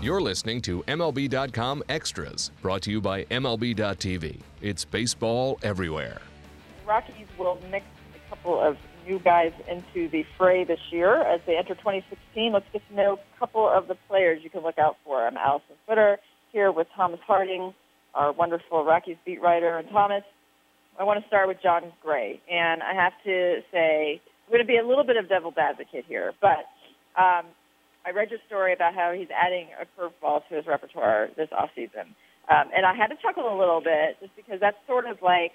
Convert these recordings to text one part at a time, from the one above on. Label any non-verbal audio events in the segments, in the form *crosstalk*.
You're listening to MLB.com Extras, brought to you by MLB.tv. It's baseball everywhere. Rockies will mix a couple of new guys into the fray this year as they enter 2016. Let's get to know a couple of the players you can look out for. I'm Alyson Footer here with Thomas Harding, our wonderful Rockies beat writer. And Thomas, I want to start with Jon Gray. And I have to say, I'm going to be a little bit of devil's advocate here, but um, I read your story about how he's adding a curveball to his repertoire this offseason. Um, and I had to chuckle a little bit just because that's sort of like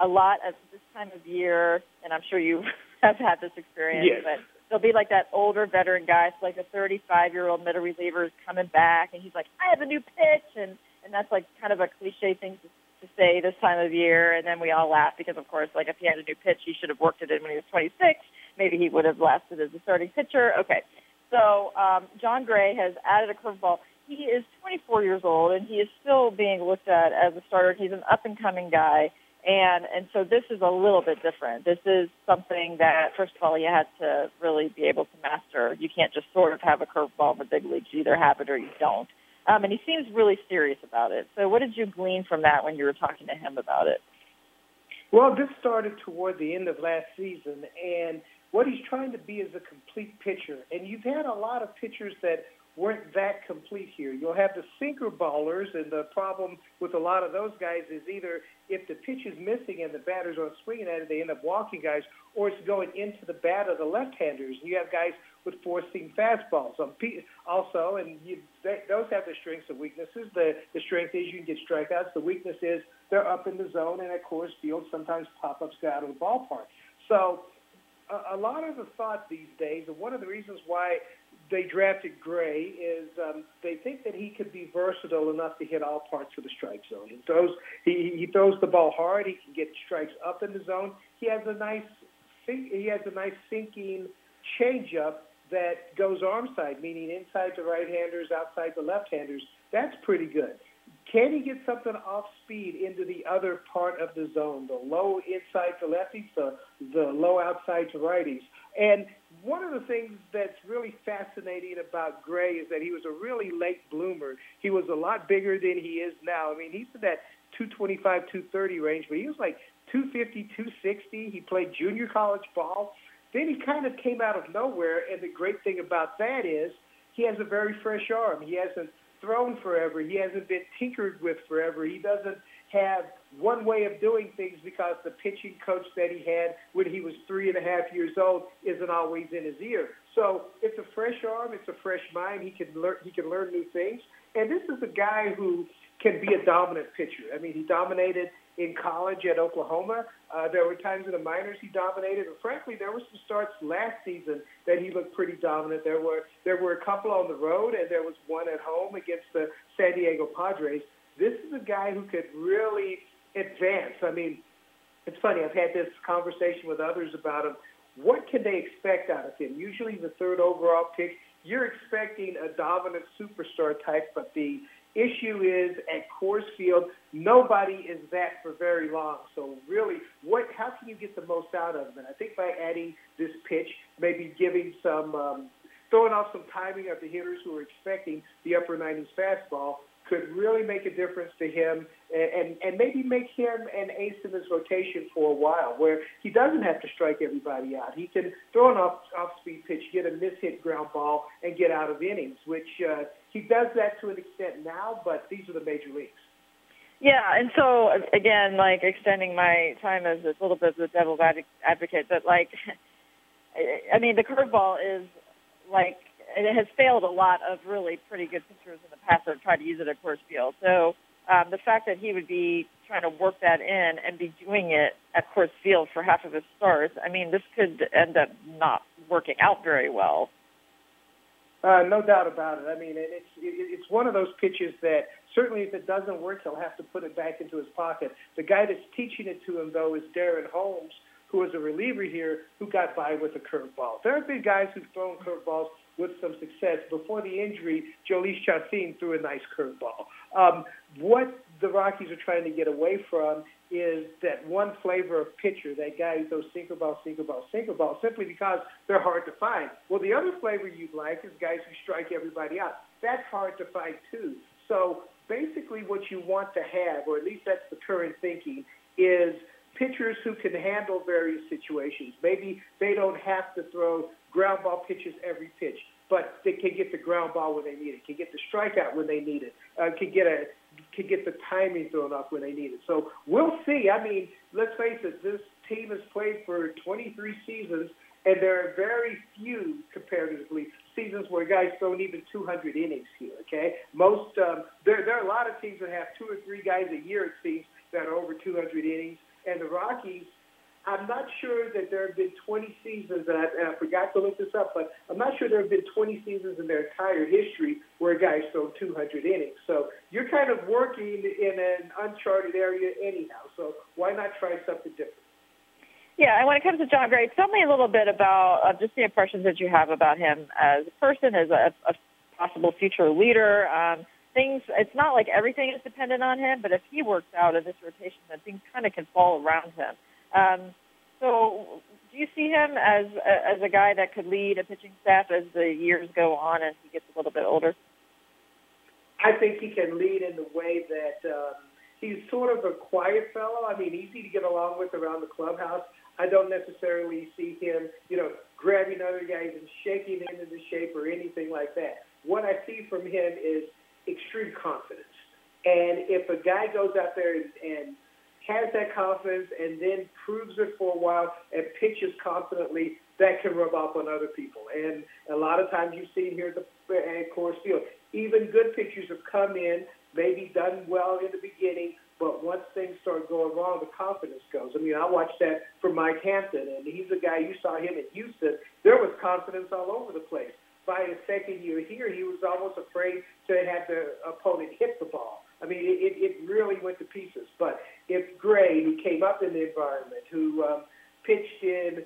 a lot of this time of year, and I'm sure you *laughs* have had this experience, yes. but there'll be like that older veteran guy, so like a 35 year old middle reliever is coming back, and he's like, I have a new pitch, and and that's like kind of a cliche thing to, to say this time of year, and then we all laugh because of course, like if he had a new pitch, he should have worked it in when he was 26. Maybe he would have lasted as a starting pitcher. Okay, so um, Jon Gray has added a curveball. He is 24 years old, and he is still being looked at as a starter. He's an up and coming guy. And and so this is a little bit different. This is something that first of all you had to really be able to master. You can't just sort of have a curveball in the big leagues. You either have it or you don't. Um, and he seems really serious about it. So what did you glean from that when you were talking to him about it? Well, this started toward the end of last season, and what he's trying to be is a complete pitcher. And you've had a lot of pitchers that weren't that complete here. You'll have the sinker ballers, and the problem with a lot of those guys is either if the pitch is missing and the batters aren't swinging at it, they end up walking guys, or it's going into the bat of the left-handers. You have guys with four-seam fastballs. Um, also, and you, they, those have their strengths and weaknesses. The, the strength is you can get strikeouts. The weakness is they're up in the zone, and at Coors Field, sometimes pop-ups go out of the ballpark. So a, a lot of the thought these days, and one of the reasons why they drafted Gray is um, they think that he could be versatile enough to hit all parts of the strike zone. He throws he, he throws the ball hard. He can get strikes up in the zone. He has a nice he has a nice sinking changeup that goes arm side, meaning inside the right handers, outside the left handers. That's pretty good. Can he get something off speed into the other part of the zone, the low inside to lefties, the, the low outside to righties? And one of the things that's really fascinating about Gray is that he was a really late bloomer. He was a lot bigger than he is now. I mean, he's in that 225, 230 range, but he was like 250, 260. He played junior college ball. Then he kind of came out of nowhere, and the great thing about that is he has a very fresh arm. He hasn't thrown forever. He hasn't been tinkered with forever. He doesn't have one way of doing things because the pitching coach that he had when he was three and a half years old isn't always in his ear. So it's a fresh arm, it's a fresh mind. He can learn he can learn new things. And this is a guy who can be a dominant pitcher. I mean, he dominated in college at Oklahoma. Uh, there were times in the minors he dominated, and frankly, there were some starts last season that he looked pretty dominant. There were there were a couple on the road, and there was one at home against the San Diego Padres. This is a guy who could really advance. I mean, it's funny. I've had this conversation with others about him. What can they expect out of him? Usually, the third overall pick, you're expecting a dominant superstar type, but the issue is at Coors Field, nobody is that for very long. So really, what? How can you get the most out of him? And I think by adding this pitch, maybe giving some, um, throwing off some timing of the hitters who are expecting the upper 90s fastball, could really make a difference to him and, and maybe make him an ace in his rotation for a while where he doesn't have to strike everybody out. He can throw an off, off-speed pitch, get a mishit ground ball, and get out of innings, which uh, he does that to an extent now, but these are the major leagues. Yeah, and so again, like extending my time as a little bit of the devil's advocate, but like, *laughs* I mean, the curveball is like it has failed a lot of really pretty good pitchers in the past that have tried to use it at Coors Field. So um, the fact that he would be trying to work that in and be doing it at Coors Field for half of his starts, I mean, this could end up not working out very well. Uh, no doubt about it. I mean, and it's it's one of those pitches that certainly if it doesn't work, he'll have to put it back into his pocket. The guy that's teaching it to him, though, is Darren Holmes, who is a reliever here, who got by with a curveball. There have been guys who've thrown curveballs with some success. Before the injury, Jhoulys Chacin threw a nice curveball. Um, what the Rockies are trying to get away from is that one flavor of pitcher, that guy who throws sinker ball, sinker ball, sinker ball, simply because they're hard to find. Well, the other flavor you'd like is guys who strike everybody out. that's hard to find too. So basically, what you want to have, or at least that's the current thinking, is pitchers who can handle various situations. Maybe they don't have to throw ground ball pitches every pitch, but they can get the ground ball when they need it, can get the strikeout when they need it, uh, can get a can get the timing thrown off when they need it. So we'll see. I mean, let's face it, this team has played for 23 seasons, and there are very few comparatively seasons where guys thrown even 200 innings here. Okay, most um, there there are a lot of teams that have two or three guys a year it seems that are over 200 innings, and the Rockies. I'm not sure that there have been 20 seasons, and I, and I forgot to look this up, but I'm not sure there have been 20 seasons in their entire history where a guy's thrown 200 innings. So you're kind of working in an uncharted area anyhow. So why not try something different? Yeah, and when it comes to Jon Gray, tell me a little bit about uh, just the impressions that you have about him as a person, as a, a possible future leader. Um, things, it's not like everything is dependent on him, but if he works out in this rotation, then things kind of can fall around him. Um, so, do you see him as as a guy that could lead a pitching staff as the years go on and he gets a little bit older? I think he can lead in the way that um, he's sort of a quiet fellow. I mean, easy to get along with around the clubhouse. I don't necessarily see him, you know, grabbing other guys and shaking them into shape or anything like that. What I see from him is extreme confidence. And if a guy goes out there and, and has that confidence and then proves it for a while and pitches confidently, that can rub off on other people. And a lot of times you see here at, the, at Coors Field, even good pitchers have come in, maybe done well in the beginning, but once things start going wrong, the confidence goes. I mean, I watched that from Mike Hampton, and he's a guy you saw him in Houston. There was confidence all over the place. By his second year here, he was almost afraid to have the opponent hit the ball. I mean, it, it really went to pieces. But if Gray, who came up in the environment, who um, pitched in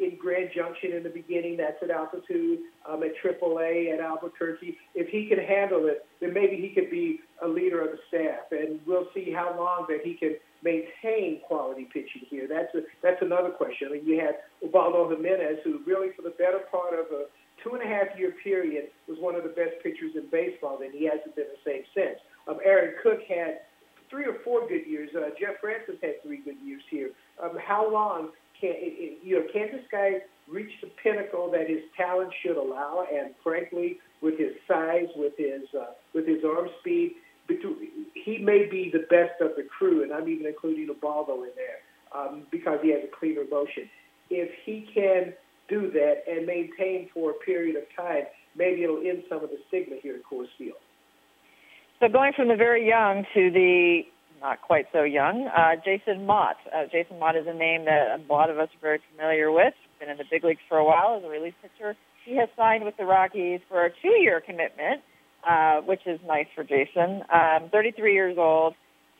in Grand Junction in the beginning. That's at altitude. Um, at AAA at Albuquerque. If he can handle it, then maybe he could be a leader of the staff, and we'll see how long that he can maintain quality pitching here. That's a, that's another question. I mean, you had Ubaldo Jimenez, who really for the better part of a two and a half year period was one of the best pitchers in baseball, and he hasn't been the same since. Um, Aaron Cook had three or four good years. Uh, Jeff Francis had three good years here. Um, how long can you know can this guy reach the pinnacle that his talent should allow? And frankly, with his size, with his uh, with his arm speed, he may be the best of the crew, and I'm even including Ubaldo in there um, because he has a cleaner motion. If he can do that and maintain for a period of time, maybe it'll end some of the stigma here at Coors Field. So going from the very young to the not quite so young. Uh, Jason Motte. Uh, Jason Motte is a name that a lot of us are very familiar with. Been in the big leagues for a while as a relief pitcher. He has signed with the Rockies for a two-year commitment, uh, which is nice for Jason. Um, 33 years old,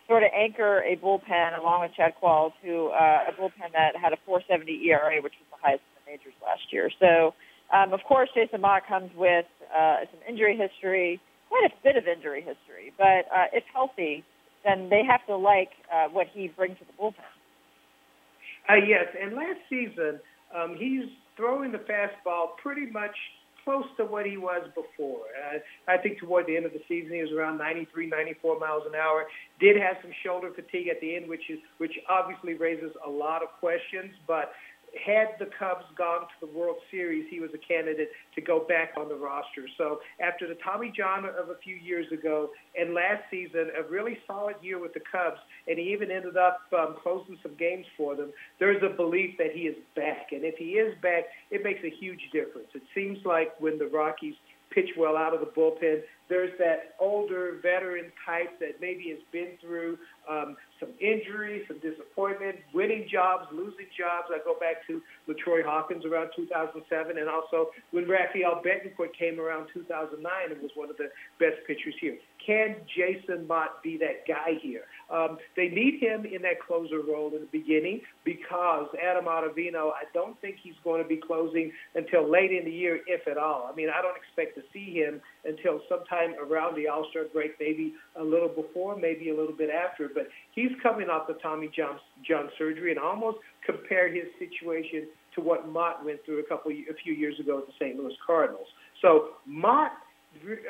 sort of anchor a bullpen along with Chad Qualls, who uh, a bullpen that had a 4.70 ERA, which was the highest in the majors last year. So, um, of course, Jason Motte comes with uh, some injury history, quite a bit of injury history, but uh, if healthy then they have to like uh, what he brings to the bullpen. Uh, yes, and last season um, he's throwing the fastball pretty much close to what he was before. Uh, I think toward the end of the season he was around 93, 94 miles an hour. Did have some shoulder fatigue at the end, which is which obviously raises a lot of questions, but had the Cubs gone to the World Series, he was a candidate to go back on the roster. So after the Tommy John of a few years ago and last season, a really solid year with the Cubs, and he even ended up um, closing some games for them, there's a belief that he is back. And if he is back, it makes a huge difference. It seems like when the Rockies pitch well out of the bullpen, there's that older veteran type that maybe has been through um, some injuries, some disappointment, winning jobs, losing jobs. I go back to LaTroy Hawkins around 2007, and also when Rafael Betancourt came around 2009 and was one of the best pitchers here. Can Jason Motte be that guy here? Um, they need him in that closer role in the beginning because Adam Ottavino, I don't think he's going to be closing until late in the year, if at all. I mean, I don't expect to see him until sometime around the All Star break, maybe a little before, maybe a little bit after. But he's coming off the Tommy John, John surgery and almost compare his situation to what Motte went through a couple, a few years ago at the St. Louis Cardinals. So Motte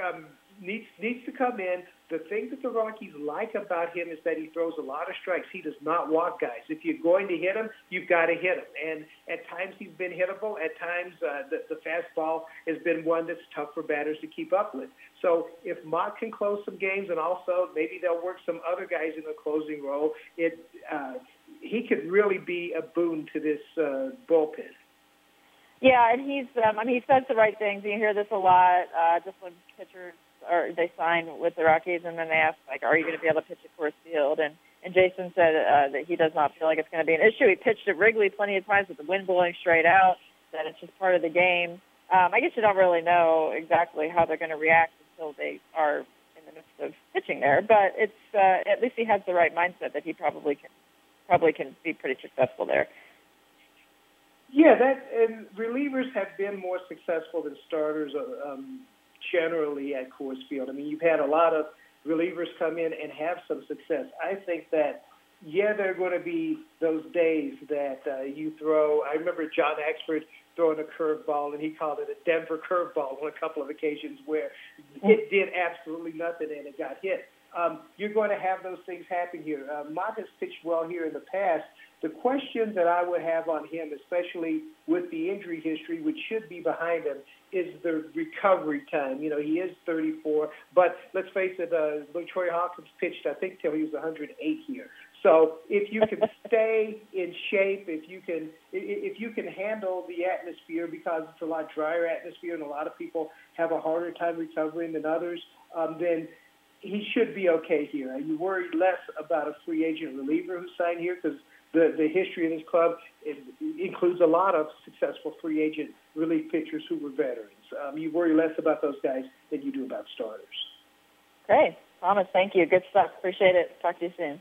um, needs needs to come in. The thing that the Rockies like about him is that he throws a lot of strikes. He does not walk guys. If you're going to hit him, you've got to hit him. And at times he's been hittable. At times uh, the, the fastball has been one that's tough for batters to keep up with. So if Motte can close some games, and also maybe they'll work some other guys in the closing role, it uh, he could really be a boon to this uh, bullpen. Yeah, and he's um, I mean he says the right things. You hear this a lot. Uh, just when pitchers or they sign with the Rockies, and then they ask like, "Are you going to be able to pitch at Coors Field?" And and Jason said uh, that he does not feel like it's going to be an issue. He pitched at Wrigley plenty of times with the wind blowing straight out. That it's just part of the game. Um, I guess you don't really know exactly how they're going to react until they are in the midst of pitching there. But it's uh, at least he has the right mindset that he probably can probably can be pretty successful there. Yeah, that and relievers have been more successful than starters uh, um, generally at Coors Field. I mean, you've had a lot of relievers come in and have some success. I think that yeah, there are going to be those days that uh, you throw. I remember John Axford throwing a curveball, and he called it a Denver curveball on a couple of occasions where it did absolutely nothing and it got hit. Um, you're going to have those things happen here. Uh, Motte has pitched well here in the past. The question that I would have on him, especially with the injury history, which should be behind him, is the recovery time. You know, he is 34, but let's face it, uh, LaTroy Hawkins pitched, I think, till he was 108 here. So if you can *laughs* stay in shape, if you can, if you can handle the atmosphere, because it's a lot drier atmosphere, and a lot of people have a harder time recovering than others, um, then he should be okay here. You worry less about a free agent reliever who signed here because the, the history of this club includes a lot of successful free agent relief pitchers who were veterans. Um, you worry less about those guys than you do about starters. Great. Thomas, thank you. Good stuff. Appreciate it. Talk to you soon.